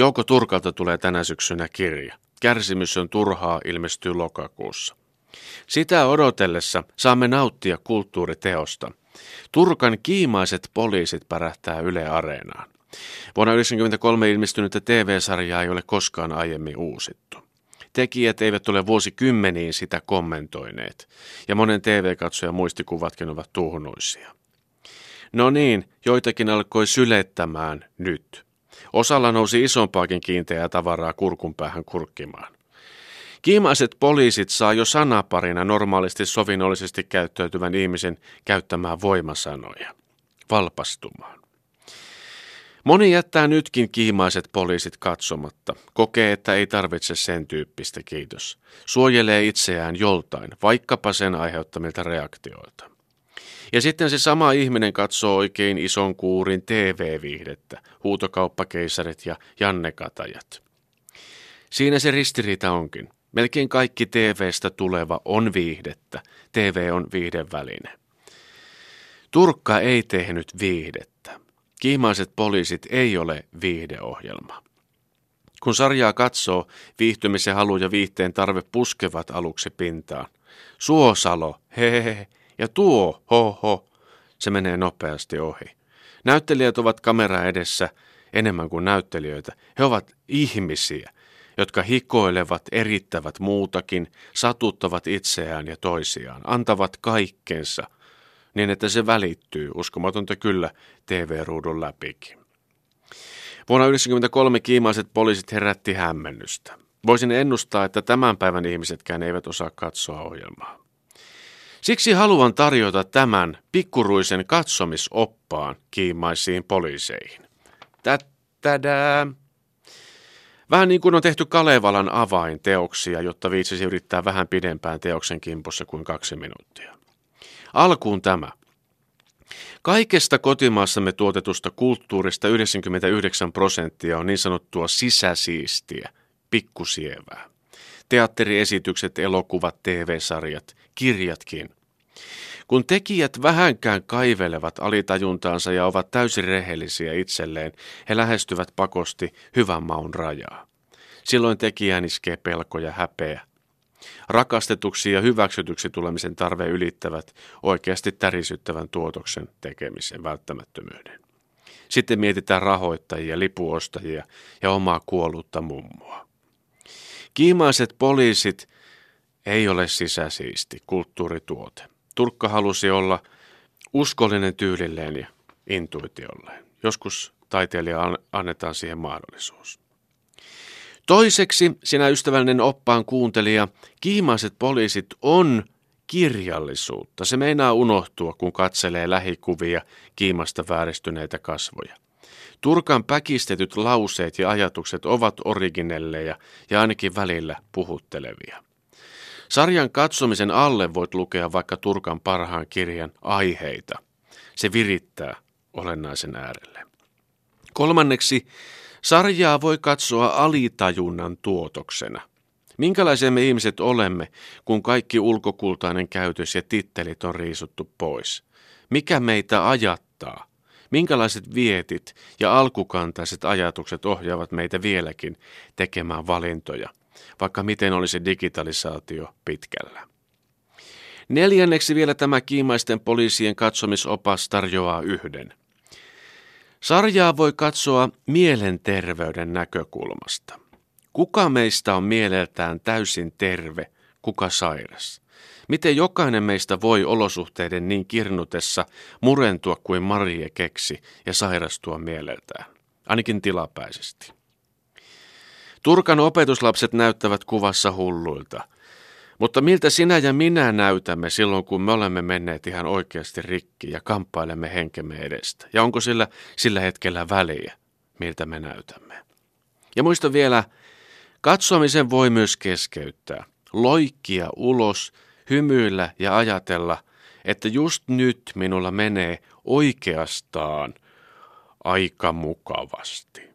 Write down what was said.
Jouko Turkalta tulee tänä syksynä kirja. Kärsimys on turhaa ilmestyy lokakuussa. Sitä odotellessa saamme nauttia kulttuuriteosta. Turkan kiimaiset poliisit pärähtää Yle Areenaan. Vuonna 1993 ilmestynyttä TV-sarjaa ei ole koskaan aiemmin uusittu. Tekijät eivät ole vuosikymmeniin sitä kommentoineet, ja monen TV-katsojan muistikuvatkin ovat tuhnuisia. No niin, joitakin alkoi sylettämään nyt. Osalla nousi isompaakin kiinteää tavaraa kurkun päähän kurkkimaan. Kiimaiset poliisit saa jo sanaparina normaalisti sovinnollisesti käyttäytyvän ihmisen käyttämään voimasanoja. Valpastumaan. Moni jättää nytkin kiimaiset poliisit katsomatta. Kokee, että ei tarvitse sen tyyppistä kiitos. Suojelee itseään joltain, vaikkapa sen aiheuttamilta reaktioilta. Ja sitten se sama ihminen katsoo oikein ison kuurin TV-viihdettä, huutokauppakeisarit ja Janne Katajat. Siinä se ristiriita onkin. Melkein kaikki TVstä tuleva on viihdettä. TV on viihdeväline. Turkka ei tehnyt viihdettä. Kiimaiset poliisit ei ole viihdeohjelma. Kun sarjaa katsoo, viihtymisen halu ja viihteen tarve puskevat aluksi pintaan. Suosalo, hehehe, ja tuo, ho ho, se menee nopeasti ohi. Näyttelijät ovat kamera edessä enemmän kuin näyttelijöitä. He ovat ihmisiä, jotka hikoilevat, erittävät muutakin, satuttavat itseään ja toisiaan, antavat kaikkensa, niin että se välittyy, uskomatonta kyllä, TV-ruudun läpikin. Vuonna 1993 kiimaiset poliisit herätti hämmennystä. Voisin ennustaa, että tämän päivän ihmisetkään eivät osaa katsoa ohjelmaa. Siksi haluan tarjota tämän pikkuruisen katsomisoppaan kiimaisiin poliiseihin. Tättädää. Vähän niin kuin on tehty Kalevalan avainteoksia, jotta viitsisi yrittää vähän pidempään teoksen kimpussa kuin kaksi minuuttia. Alkuun tämä. Kaikesta kotimaassamme tuotetusta kulttuurista 99 prosenttia on niin sanottua sisäsiistiä, pikkusievää. Teatteriesitykset, elokuvat, TV-sarjat, kirjatkin. Kun tekijät vähänkään kaivelevat alitajuntaansa ja ovat täysin rehellisiä itselleen, he lähestyvät pakosti hyvän maun rajaa. Silloin tekijään iskee pelko ja häpeä. Rakastetuksi ja hyväksytyksi tulemisen tarve ylittävät oikeasti tärisyttävän tuotoksen tekemisen välttämättömyyden. Sitten mietitään rahoittajia, lipuostajia ja omaa kuollutta mummoa. Kiimaiset poliisit ei ole sisäsiisti kulttuurituote. Turkka halusi olla uskollinen tyylilleen ja intuitiolleen. Joskus taiteilija annetaan siihen mahdollisuus. Toiseksi, sinä ystävällinen oppaan kuuntelija, kiimaiset poliisit on kirjallisuutta. Se meinaa unohtua, kun katselee lähikuvia kiimasta vääristyneitä kasvoja. Turkan päkistetyt lauseet ja ajatukset ovat originelleja ja ainakin välillä puhuttelevia. Sarjan katsomisen alle voit lukea vaikka Turkan parhaan kirjan aiheita. Se virittää olennaisen äärelle. Kolmanneksi, sarjaa voi katsoa alitajunnan tuotoksena. Minkälaisia me ihmiset olemme, kun kaikki ulkokultainen käytös ja tittelit on riisuttu pois? Mikä meitä ajattaa? Minkälaiset vietit ja alkukantaiset ajatukset ohjaavat meitä vieläkin tekemään valintoja, vaikka miten olisi digitalisaatio pitkällä? Neljänneksi vielä tämä kiimaisten poliisien katsomisopas tarjoaa yhden. Sarjaa voi katsoa mielenterveyden näkökulmasta. Kuka meistä on mieleltään täysin terve, kuka sairas? Miten jokainen meistä voi olosuhteiden niin kirnutessa murentua kuin Marie keksi ja sairastua mieleltään, ainakin tilapäisesti. Turkan opetuslapset näyttävät kuvassa hulluilta, mutta miltä sinä ja minä näytämme silloin, kun me olemme menneet ihan oikeasti rikki ja kamppailemme henkemme edestä? Ja onko sillä sillä hetkellä väliä, miltä me näytämme? Ja muista vielä, katsomisen voi myös keskeyttää, loikkia ulos hymyillä ja ajatella, että just nyt minulla menee oikeastaan aika mukavasti.